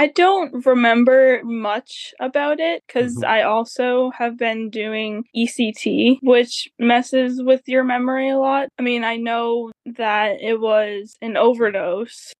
I don't remember much about it because Mhm. I also have been doing ECT, which messes with your memory a lot. I mean, I know that it was an overdose.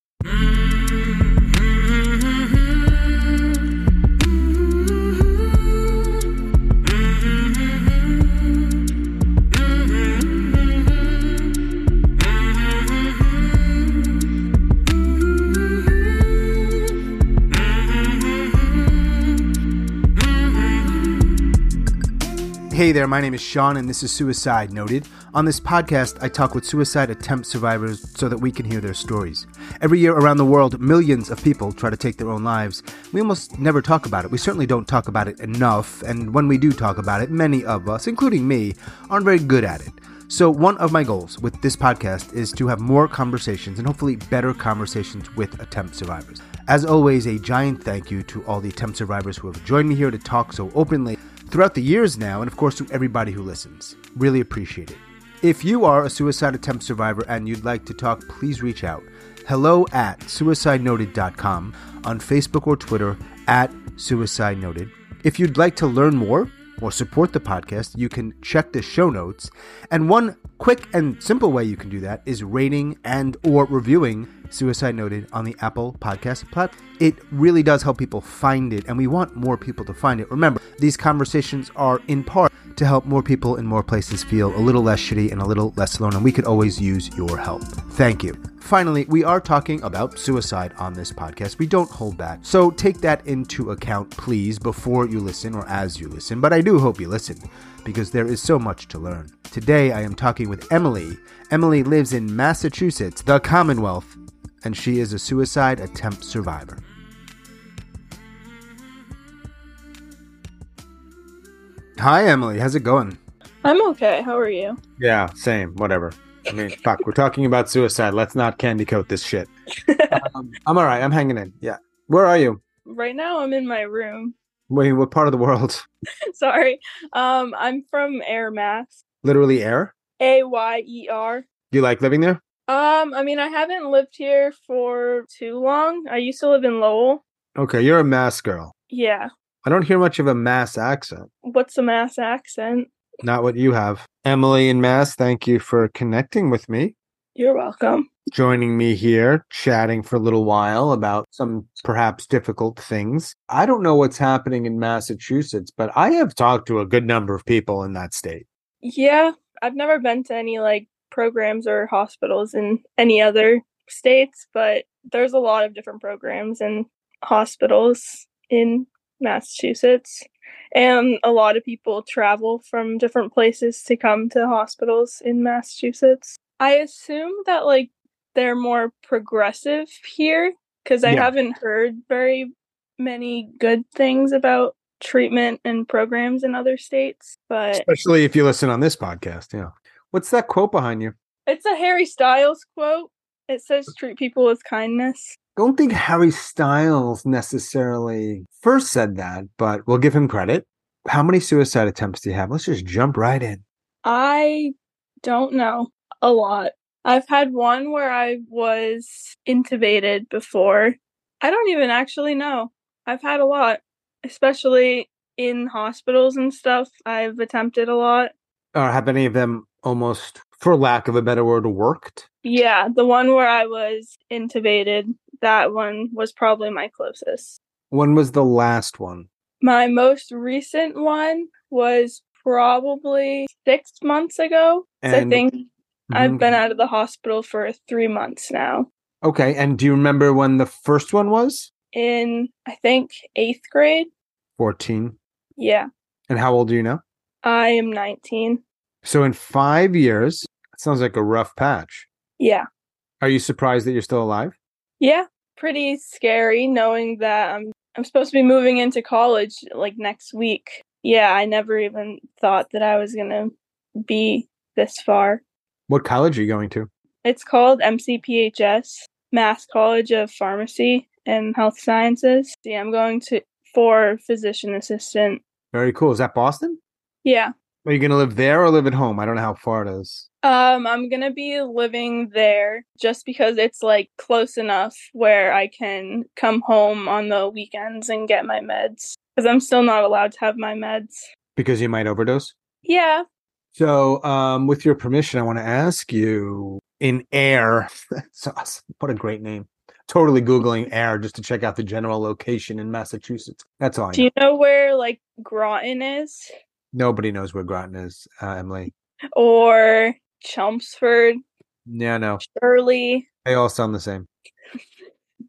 Hey there, my name is Sean, and this is Suicide Noted. On this podcast, I talk with suicide attempt survivors so that we can hear their stories. Every year around the world, millions of people try to take their own lives. We almost never talk about it. We certainly don't talk about it enough, and when we do talk about it, many of us, including me, aren't very good at it. So, one of my goals with this podcast is to have more conversations and hopefully better conversations with attempt survivors. As always, a giant thank you to all the attempt survivors who have joined me here to talk so openly throughout the years now, and of course to everybody who listens. Really appreciate it. If you are a suicide attempt survivor and you'd like to talk, please reach out. Hello at suicidenoted.com, on Facebook or Twitter at suicide noted. If you'd like to learn more or support the podcast, you can check the show notes. And one quick and simple way you can do that is rating and or reviewing Suicide Noted on the Apple Podcast platform. It really does help people find it, and we want more people to find it. Remember, these conversations are in part to help more people in more places feel a little less shitty and a little less alone, and we could always use your help. Thank you. Finally, we are talking about suicide on this podcast. We don't hold back. So take that into account, please, before you listen or as you listen. But I do hope you listen because there is so much to learn. Today, I am talking with Emily. Emily lives in Massachusetts, the Commonwealth, and she is a suicide attempt survivor. Hi, Emily. How's it going? I'm okay. How are you? Yeah, same. Whatever. I mean, fuck, we're talking about suicide. Let's not candy coat this shit. Um, I'm all right. I'm hanging in. Yeah. Where are you? right now, I'm in my room. Wait, what part of the world? Sorry. Um, I'm from Ayer Mass. Literally air? A Y E R. Do you like living there? Um, I mean, I haven't lived here for too long. I used to live in Lowell. Okay, you're a mass girl. Yeah. I don't hear much of a mass accent. What's a mass accent? Not what you have. Emily in Mass, thank you for connecting with me, You're welcome. joining me here, chatting for a little while about some perhaps difficult things. I don't know what's happening in Massachusetts, but I have talked to a good number of people in that state. Yeah, I've never been to any like programs or hospitals in any other states, but there's a lot of different programs and hospitals in Massachusetts. And a lot of people travel from different places to come to hospitals in Massachusetts. I assume that like they're more progressive here because I Yeah. haven't heard very many good things about treatment and programs in other states, but Especially if you listen on this podcast. Yeah. What's that quote behind you? It's a Harry Styles quote. It says treat people with kindness. Don't think Harry Styles necessarily first said that, but we'll give him credit. How many suicide attempts do you have? Let's just jump right in. I don't know. A lot. I've had one where I was intubated before. I don't even actually know. I've had a lot, especially in hospitals and stuff. I've attempted a lot. Or have any of them almost, for lack of a better word, worked? Yeah, the one where I was intubated, that one was probably my closest. When was the last one? My most recent one was probably six months ago. So I And- think I've Mhm. been out of the hospital for three months now. Okay. And do you remember when the first one was? In, I think, eighth grade. 14. Yeah, And how old are you now? I am 19. So in five years, it sounds like a rough patch. Yeah. Are you surprised that you're still alive? Yeah, pretty scary knowing that I'm I'm supposed to be moving into college like next week. Yeah, I never even thought that I was going to be this far. What college are you going to? It's called MCPHS, Mass College of Pharmacy and Health Sciences. Yeah, I'm going to for physician assistant. Very cool. Is that Boston? Yeah. Are you going to live there or live at home? I don't know how far it is. Um, I'm gonna be living there just because it's like close enough where I can come home on the weekends and get my meds. Because I'm still not allowed to have my meds. Because you might overdose? Yeah. So, um, with your permission, I want to ask you in Ayer. That's awesome. What a great name. Totally Googling Ayer just to check out the general location in Massachusetts. That's all I know. Do you know where like Groton is? Nobody knows where Groton is, uh, Emily. Or Chelmsford, Yeah, no. Shirley. They all sound the same.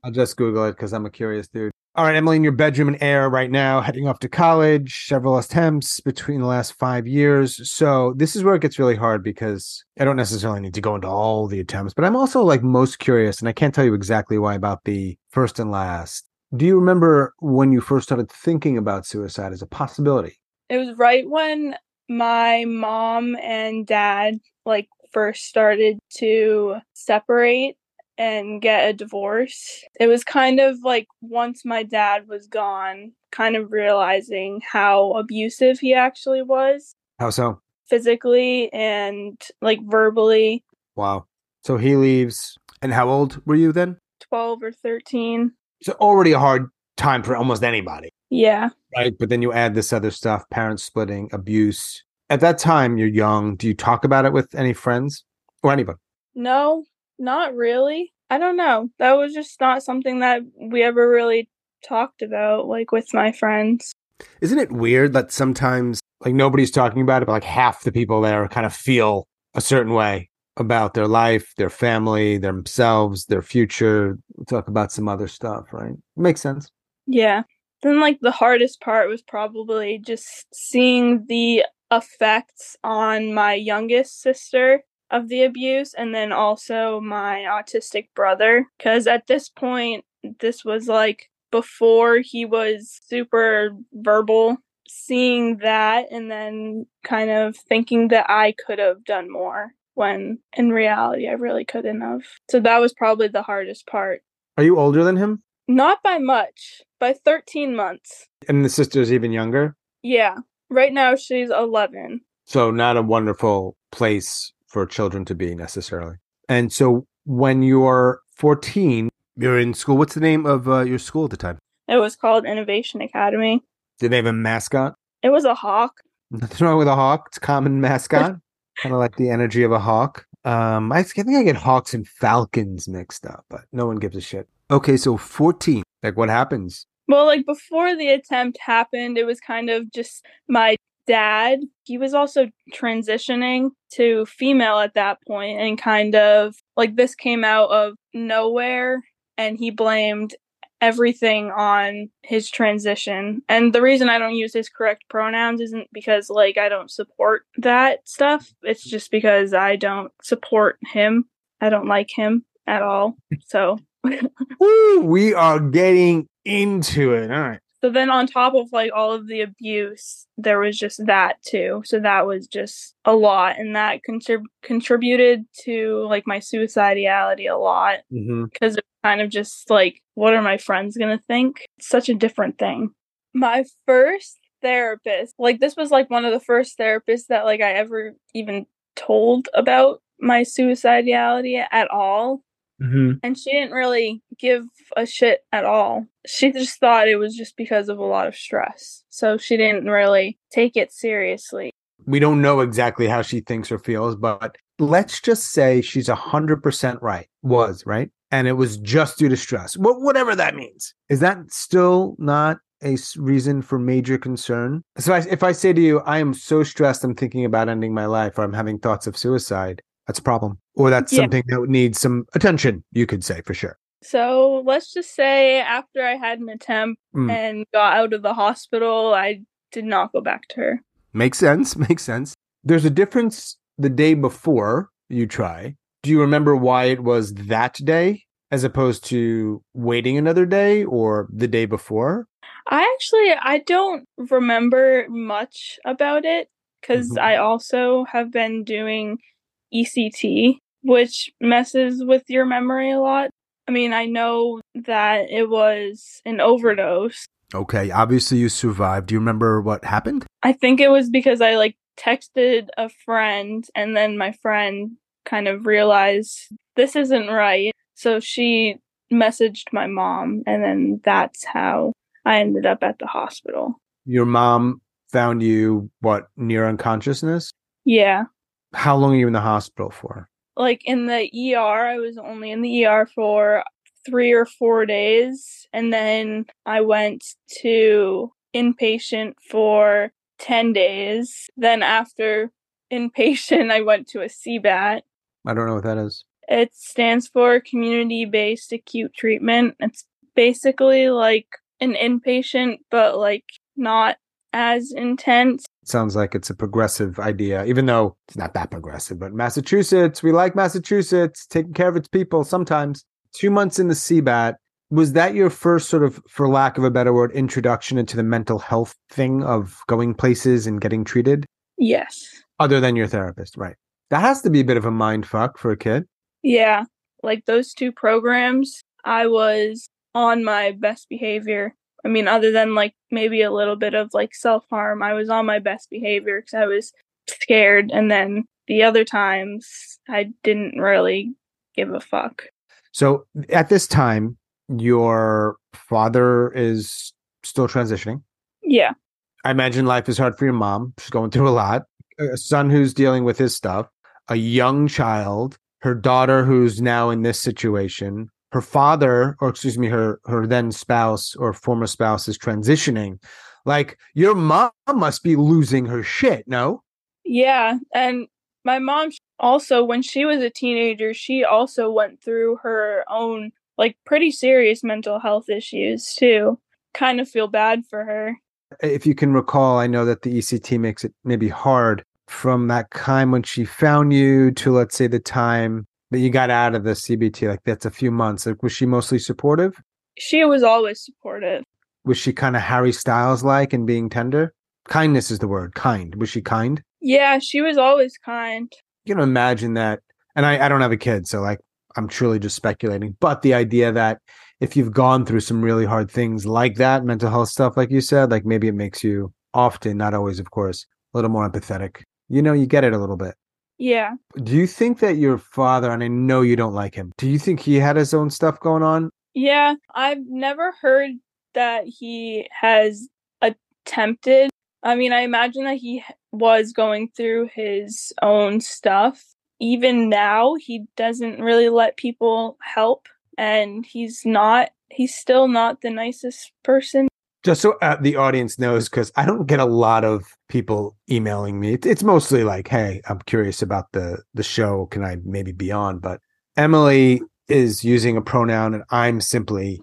I'll just Google it because I'm a curious dude. All right, Emily, in your bedroom in Ayer right now, heading off to college, several attempts between the last five years. So this is where it gets really hard because I don't necessarily need to go into all the attempts, but I'm also like most curious, and I can't tell you exactly why about the first and last. Do you remember when you first started thinking about suicide as a possibility? It was right when my mom and dad like first started to separate and get a divorce. It was kind of like once my dad was gone, kind of realizing how abusive he actually was How so? physically and like verbally. Wow. So he leaves. And how old were you then? 12 or 13. It's already a hard time for almost anybody. Yeah. Right. But then you add this other stuff parents splitting, abuse. At that time, you're young. Do you talk about it with any friends or anybody? No, not really. I don't know. That was just not something that we ever really talked about, like with my friends. Isn't it weird that sometimes, like, nobody's talking about it, but like half the people there kind of feel a certain way about their life, their family, themselves, their future? We'll talk about some other stuff, right? Makes sense. Yeah. Then, like, the hardest part was probably just seeing the effects on my youngest sister of the abuse and then also my autistic brother. Because at this point, this was like before he was super verbal. Seeing that and then kind of thinking that I could have done more when in reality I really couldn't have. So that was probably the hardest part. Are you older than him? Not by much, by 13 months. And the sister's even younger? Yeah. Right now she's 11. So, not a wonderful place for children to be necessarily. And so, when you're 14, you're in school. What's the name of uh, your school at the time? It was called Innovation Academy. Did they have a mascot? It was a hawk. Nothing wrong with a hawk. It's a common mascot. kind of like the energy of a hawk. Um, I think I get hawks and falcons mixed up, but no one gives a shit. Okay, so 14. Like, what happens? Well, like before the attempt happened, it was kind of just my dad. He was also transitioning to female at that point and kind of like this came out of nowhere and he blamed everything on his transition. And the reason I don't use his correct pronouns isn't because like I don't support that stuff. It's just because I don't support him. I don't like him at all. So Woo, we are getting into it. All right. So then on top of like all of the abuse, there was just that too. So that was just a lot and that contrib- contributed to like my suicidality a lot Mm-hmm. because it's kind of just like what are my friends going to think? It's such a different thing. My first therapist, like this was like one of the first therapists that like I ever even told about my suicidality at all Mm-hmm. and she didn't really give a shit at all. She just thought it was just because of a lot of stress. So she didn't really take it seriously. We don't know exactly how she thinks or feels, but let's just say she's 100% right, was, right? And it was just due to stress, Wh- whatever that means. Is that still not a reason for major concern? So I, if I say to you, I am so stressed, I'm thinking about ending my life, or I'm having thoughts of suicide, that's a problem. Or that's Yeah. something that needs some attention, you could say for sure. So let's just say after I had an attempt Mm. and got out of the hospital, I did not go back to her. Makes sense. Makes sense. There's a difference the day before you try. Do you remember why it was that day as opposed to waiting another day or the day before? I actually I don't remember much about it because Mhm. I also have been doing ECT, which messes with your memory a lot. I mean, I know that it was an overdose. Okay. Obviously, you survived. Do you remember what happened? I think it was because I like texted a friend, and then my friend kind of realized this isn't right. So she messaged my mom, and then that's how I ended up at the hospital. Your mom found you, what, near unconsciousness? Yeah. How long are you in the hospital for? Like in the ER, I was only in the ER for three or four days. And then I went to inpatient for 10 days. Then after inpatient, I went to a CBAT. I don't know what that is. It stands for community based acute treatment. It's basically like an inpatient, but like not as intense. Sounds like it's a progressive idea, even though it's not that progressive. But Massachusetts, we like Massachusetts, taking care of its people sometimes. Two months in the CBAT, was that your first sort of, for lack of a better word, introduction into the mental health thing of going places and getting treated? Yes. Other than your therapist, right? That has to be a bit of a mind fuck for a kid. Yeah. Like those two programs, I was on my best behavior. I mean, other than like maybe a little bit of like self harm, I was on my best behavior because I was scared. And then the other times, I didn't really give a fuck. So at this time, your father is still transitioning. Yeah. I imagine life is hard for your mom. She's going through a lot. A son who's dealing with his stuff, a young child, her daughter who's now in this situation, her father, or excuse me, her her then spouse or former spouse is transitioning. Like your mom must be losing her shit, no? Yeah, and my mom also when she was a teenager, she also went through her own like pretty serious mental health issues too. Kind of feel bad for her. If you can recall, I know that the ECT makes it maybe hard from that time when she found you to let's say the time that you got out of the CBAT. Like that's a few months. Like was she mostly supportive? She was always supportive. Was she kind of Harry Styles like and being tender? Kindness is the word. Kind. Was she kind? Yeah, she was always kind. You know, imagine that. And I, I don't have a kid, so like I'm truly just speculating. But the idea that if you've gone through some really hard things like that, mental health stuff, like you said, like maybe it makes you often, not always, of course, a little more empathetic. You know, you get it a little bit. Yeah. Do you think that your father, and I know you don't like him, do you think he had his own stuff going on? Yeah, I've never heard that he has attempted. I mean, I imagine that he was going through his own stuff. Even now, he doesn't really let people help, and he's not, he's still not the nicest person. Just so uh, the audience knows, because I don't get a lot of people emailing me. It's mostly like, "Hey, I'm curious about the the show. Can I maybe be on?" But Emily is using a pronoun, and I'm simply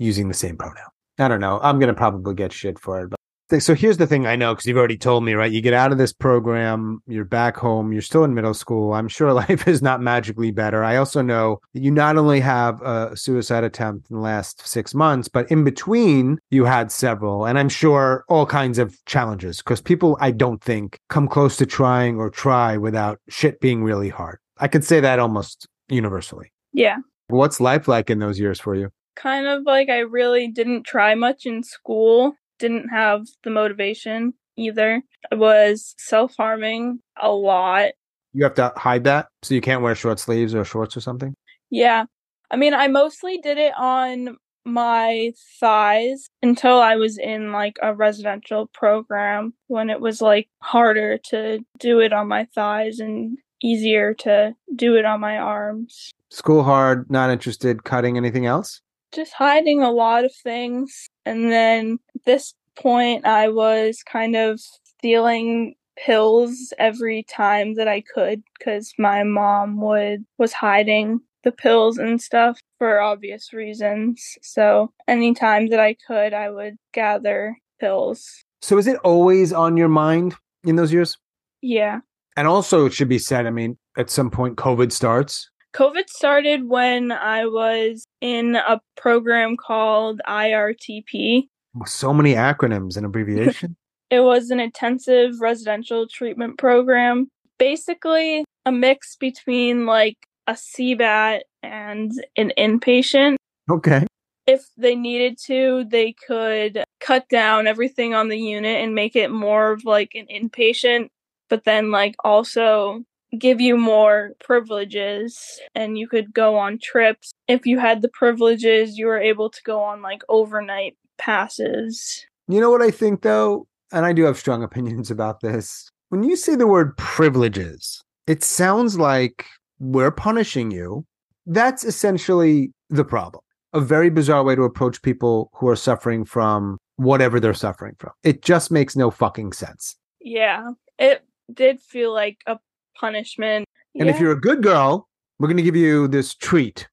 using the same pronoun. I don't know. I'm gonna probably get shit for it, so here's the thing I know because you've already told me, right? You get out of this program, you're back home, you're still in middle school. I'm sure life is not magically better. I also know that you not only have a suicide attempt in the last six months, but in between, you had several, and I'm sure all kinds of challenges because people I don't think come close to trying or try without shit being really hard. I could say that almost universally. Yeah. What's life like in those years for you? Kind of like I really didn't try much in school didn't have the motivation either. I was self harming a lot. You have to hide that so you can't wear short sleeves or shorts or something? Yeah. I mean, I mostly did it on my thighs until I was in like a residential program when it was like harder to do it on my thighs and easier to do it on my arms. School hard, not interested, cutting anything else? Just hiding a lot of things. And then this point, I was kind of stealing pills every time that I could because my mom would was hiding the pills and stuff for obvious reasons. So anytime that I could, I would gather pills. So is it always on your mind in those years? Yeah. And also, it should be said, I mean, at some point, COVID starts. COVID started when I was in a program called IRTP. So many acronyms and abbreviation. it was an intensive residential treatment program. Basically, a mix between like a CBAT and an inpatient. Okay. If they needed to, they could cut down everything on the unit and make it more of like an inpatient but then like also give you more privileges and you could go on trips. If you had the privileges, you were able to go on like overnight passes. You know what I think though, and I do have strong opinions about this. When you say the word privileges, it sounds like we're punishing you. That's essentially the problem. A very bizarre way to approach people who are suffering from whatever they're suffering from. It just makes no fucking sense. Yeah, it did feel like a punishment. And if you're a good girl, we're going to give you this treat.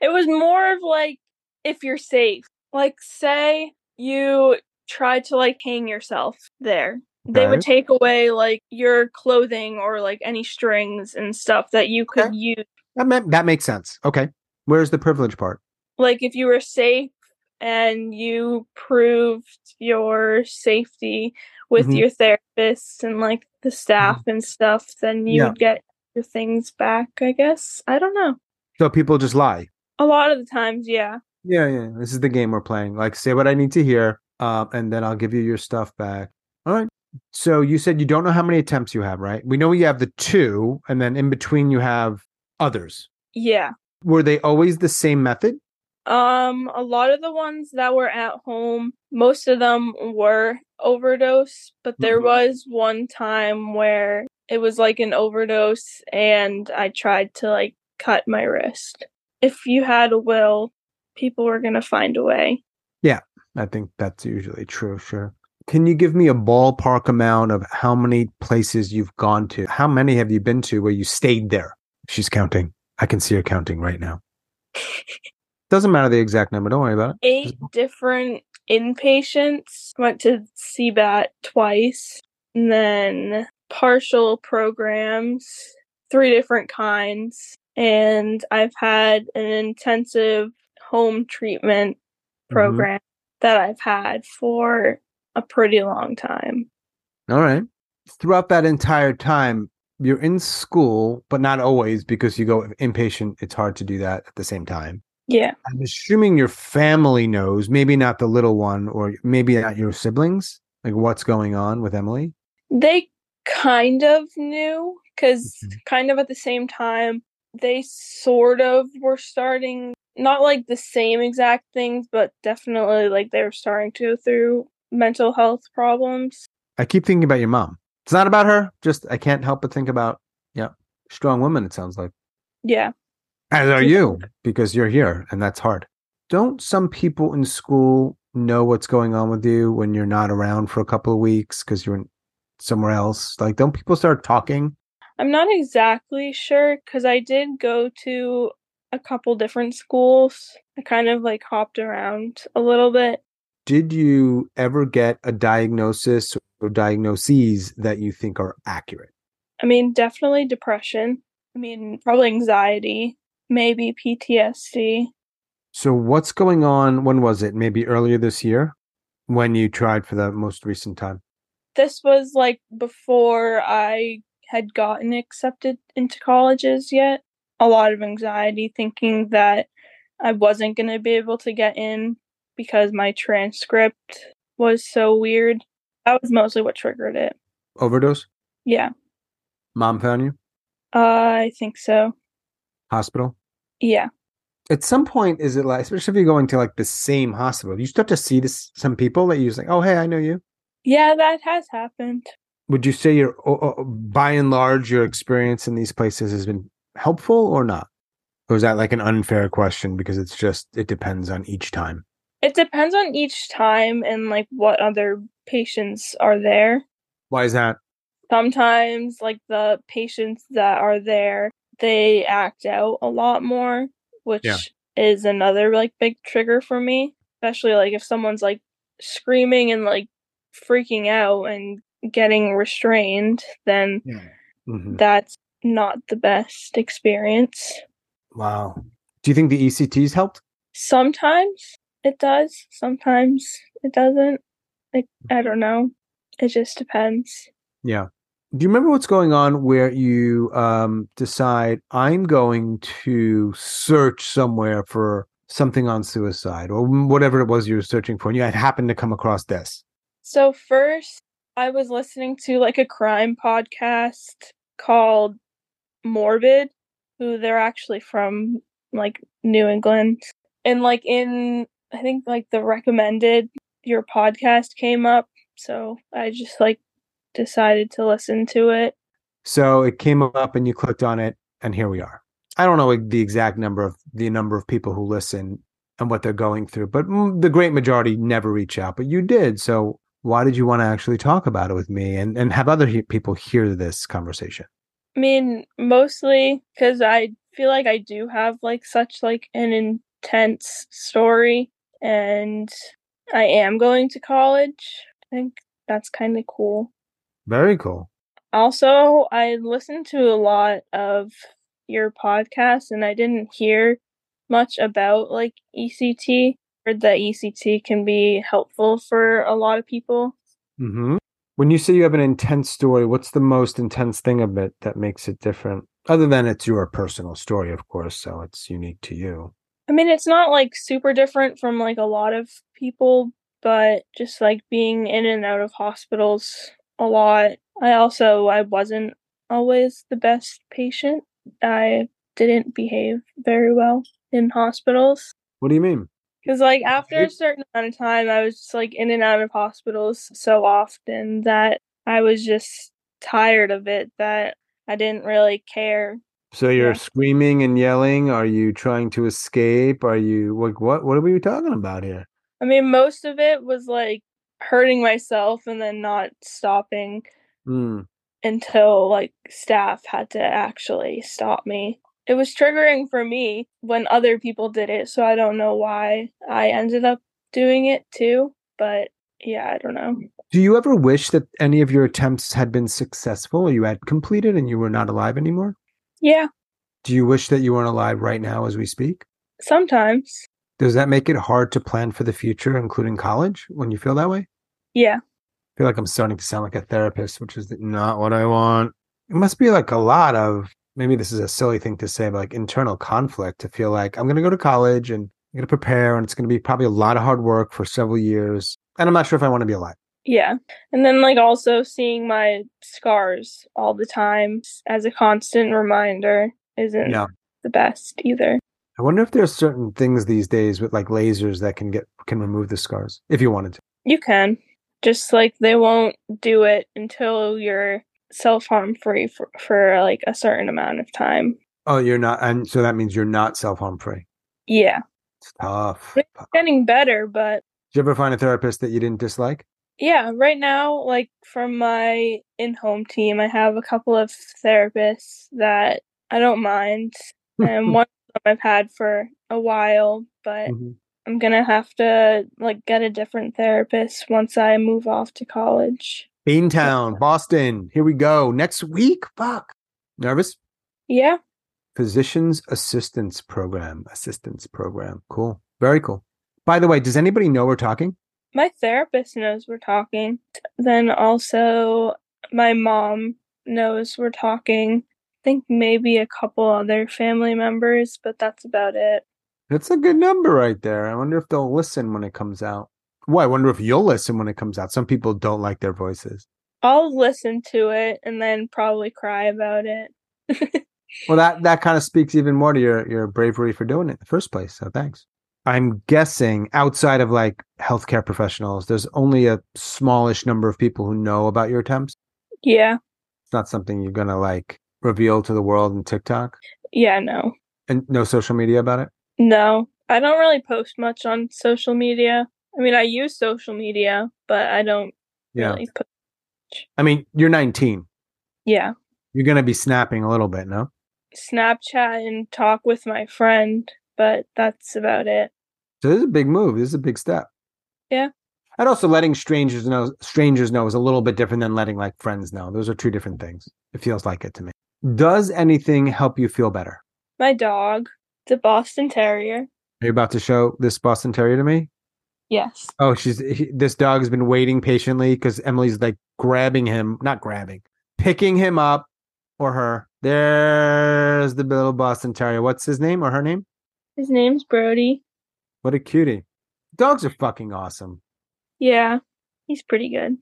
It was more of like if you're safe. Like say you tried to like hang yourself there. They would take away like your clothing or like any strings and stuff that you could Okay. use. That, ma- that makes sense. Okay. Where's the privilege part? Like if you were safe and you proved your safety with Mhm. your therapists and like the staff and stuff, then you Yeah. would get your things back, I guess. I don't know. So people just lie. A lot of the times, yeah. Yeah, yeah. This is the game we're playing. Like, say what I need to hear, uh, and then I'll give you your stuff back. All right. So you said you don't know how many attempts you have, right? We know you have the two, and then in between you have others. Yeah. Were they always the same method? Um, a lot of the ones that were at home, most of them were overdose, but there Mhm. was one time where it was like an overdose and I tried to like cut my wrist. If you had a will, people were going to find a way. Yeah, I think that's usually true. Sure. Can you give me a ballpark amount of how many places you've gone to? How many have you been to where you stayed there? She's counting. I can see her counting right now. Doesn't matter the exact number. Don't worry about it. Eight different inpatients went to CBAT twice, and then partial programs, three different kinds, and I've had an intensive home treatment Mhm. program that I've had for a pretty long time. All right. Throughout that entire time, you're in school, but not always because you go inpatient. It's hard to do that at the same time. Yeah. I'm assuming your family knows, maybe not the little one, or maybe not your siblings, like what's going on with Emily. They kind of knew because Mhm. kind of at the same time they sort of were starting not like the same exact things but definitely like they were starting to go through mental health problems I keep thinking about your mom. It's not about her. Just I can't help but think about, yeah, strong woman. It sounds like, yeah as are you, because you're here, and that's hard. Don't some people in school know what's going on with you when you're not around for a couple of weeks because you're somewhere else? Like, don't people start talking? i'm not exactly sure because i did go to a couple different schools i kind of like hopped around a little bit Did you ever get a diagnosis or diagnoses that you think are accurate? i mean definitely depression i mean probably anxiety maybe ptsd So, what's going on? When was it? Maybe earlier this year when you tried for the most recent time? this was like before I had gotten accepted into colleges yet. A lot of anxiety thinking that I wasn't going to be able to get in because my transcript was so weird. That was mostly what triggered it. Overdose? Yeah, Mom found you? uh, I think so. Hospital? Yeah. At some point, is it like, especially if you're going to like the same hospital, you start to see this some people that you just like, oh, hey, I know you. Yeah, that has happened. Would you say your, by and large, your experience in these places has been helpful or not? Or is that like an unfair question because it's just, it depends on each time? It depends on each time and like what other patients are there. Why is that? sometimes like the patients that are there they act out a lot more which Yeah. is another like big trigger for me especially like if someone's like screaming and like freaking out and getting restrained then Mhm. that's not the best experience Wow. Do you think the ECTs helped? sometimes it does sometimes it doesn't like i don't know it just depends Yeah. Do you remember what's going on where you um, decide I'm going to search somewhere for something on suicide or whatever it was you were searching for, and you had happened to come across this? So first, I was listening to like a crime podcast called Morbid, who they're actually from like New England. And like in I think like the recommended your podcast came up, so I just like decided to listen to it. So it came up and you clicked on it and here we are. I don't know the exact number of the number of people who listen and what they're going through, but the great majority never reach out, but you did. So why did you want to actually talk about it with me and, and have other he- people hear this conversation? I mean, mostly because I feel like I do have like such like an intense story and I am going to college. I think that's kind of cool. Very cool. Also, I listened to a lot of your podcast and I didn't hear much about like ECT. Heard that ECT can be helpful for a lot of people. Mm-hmm. When you say you have an intense story, what's the most intense thing of it that makes it different? Other than it's your personal story, of course, so it's unique to you. I mean, it's not like super different from like a lot of people, but just like being in and out of hospitals a lot. I also I wasn't always the best patient. I didn't behave very well in hospitals. What do you mean? Because like after a certain amount of time, I was just like in and out of hospitals so often that I was just tired of it. That I didn't really care. So you're Yeah. screaming and yelling. Are you trying to escape? Are you like what? What are we talking about here? I mean, most of it was like hurting myself and then not stopping Hmm. until like staff had to actually stop me. It was triggering for me when other people did it, so I don't know why I ended up doing it too, but yeah, I don't know. Do you ever wish that any of your attempts had been successful or you had completed and you were not alive anymore? Yeah, Do you wish that you weren't alive right now as we speak? sometimes. Does that make it hard to plan for the future, including college, when you feel that way? Yeah. I feel like I'm starting to sound like a therapist, which is not what I want. It must be like a lot of maybe this is a silly thing to say, but like internal conflict to feel like I'm going to go to college and I'm going to prepare and it's going to be probably a lot of hard work for several years. And I'm not sure if I want to be alive. Yeah. And then like also seeing my scars all the time as a constant reminder isn't Yeah. the best either. I wonder if there's certain things these days with like lasers that can get can remove the scars if you wanted to. You can. Just like they won't do it until you're self harm free for, for like a certain amount of time. Oh, you're not, and so that means you're not self harm free. Yeah. It's tough. It's getting better, but did you ever find a therapist that you didn't dislike? yeah, right now, like from my in home team, I have a couple of therapists that I don't mind. And one of them I've had for a while, but Mhm. I'm gonna have to like get a different therapist once I move off to college. Beantown, Boston. Here we go. Next week. Fuck. Nervous? Yeah. Physician's Assistance Program. Assistance Program. Cool. Very cool. By the way, does anybody know we're talking? My therapist knows we're talking. Then also my mom knows we're talking. I think maybe a couple other family members, but that's about it. That's a good number right there. I wonder if they'll listen when it comes out. Well, I wonder if you'll listen when it comes out. Some people don't like their voices. I'll listen to it and then probably cry about it. Well, that that kind of speaks even more to your your bravery for doing it in the first place. So thanks. I'm guessing outside of like healthcare professionals, there's only a smallish number of people who know about your attempts. yeah. It's not something you're gonna like reveal to the world in TikTok Yeah, no. and no social media about it. No. I don't really post much on social media. I mean, I use social media, but I don't Yeah. really put I mean, you're 19. Yeah. You're gonna be snapping a little bit, no? Snapchat and talk with my friend, but that's about it. So this is a big move. This is a big step. Yeah. And also letting strangers know strangers know is a little bit different than letting like friends know. Those are two different things. It feels like it to me. Does anything help you feel better? My dog, the Boston Terrier. Are you about to show this Boston Terrier to me? Yes. Oh, she's he, this dog has been waiting patiently because Emily's like grabbing him, not grabbing, picking him up or her. There's the little Boston Terrier. What's his name or her name? His name's Brody. What a cutie. Dogs are fucking awesome. Yeah, he's pretty good.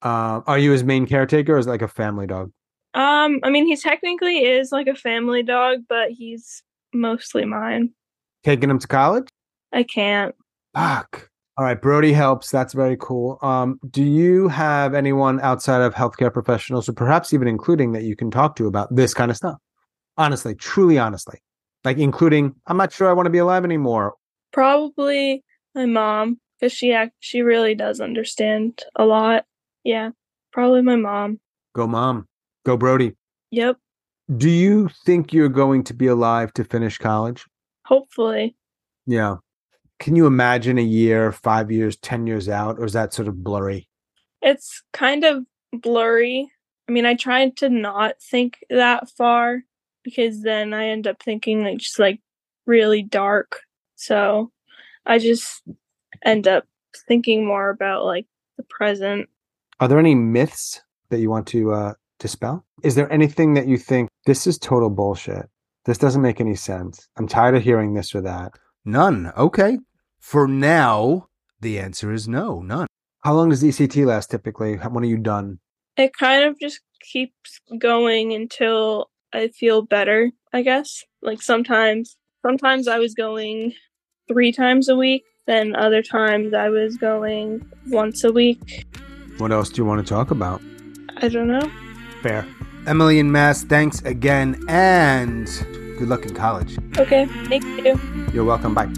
Uh, are you his main caretaker or is it like a family dog? Um, I mean, he technically is like a family dog, but he's mostly mine. Taking him to college? I can't. Fuck. All right, Brody helps. That's very cool. Um, do you have anyone outside of healthcare professionals, or perhaps even including that you can talk to about this kind of stuff? Honestly, truly, honestly, like including, I'm not sure I want to be alive anymore. Probably my mom, because she act she really does understand a lot. Yeah, probably my mom. Go, mom. Go, Brody. Yep. Do you think you're going to be alive to finish college? Hopefully. Yeah. Can you imagine a year, five years, 10 years out, or is that sort of blurry? It's kind of blurry. I mean, I try to not think that far because then I end up thinking like just like really dark. So I just end up thinking more about like the present. Are there any myths that you want to uh, dispel? Is there anything that you think this is total bullshit? This doesn't make any sense. I'm tired of hearing this or that. None. Okay. For now, the answer is no, none. How long does ECT last typically? When are you done? It kind of just keeps going until I feel better, I guess. Like sometimes sometimes I was going 3 times a week, then other times I was going once a week. What else do you want to talk about? I don't know. Fair. Emily and Mass, thanks again and good luck in college. Okay, thank you. You're welcome. Bye.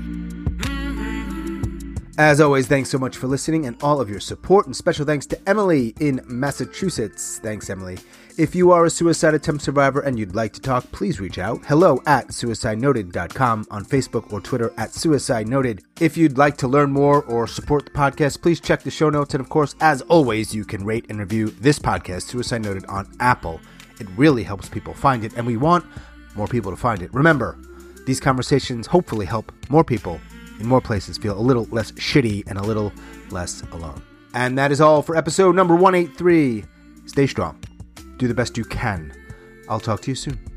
As always, thanks so much for listening and all of your support, and special thanks to Emily in Massachusetts. Thanks, Emily. If you are a suicide attempt survivor and you'd like to talk, please reach out. Hello at suicidenoted.com on Facebook or Twitter at Suicide Noted. If you'd like to learn more or support the podcast, please check the show notes. And of course, as always, you can rate and review this podcast, Suicide Noted, on Apple. It really helps people find it, and we want more people to find it. Remember, these conversations hopefully help more people in more places feel a little less shitty and a little less alone. And that is all for episode number 183. Stay strong. Do the best you can. I'll talk to you soon.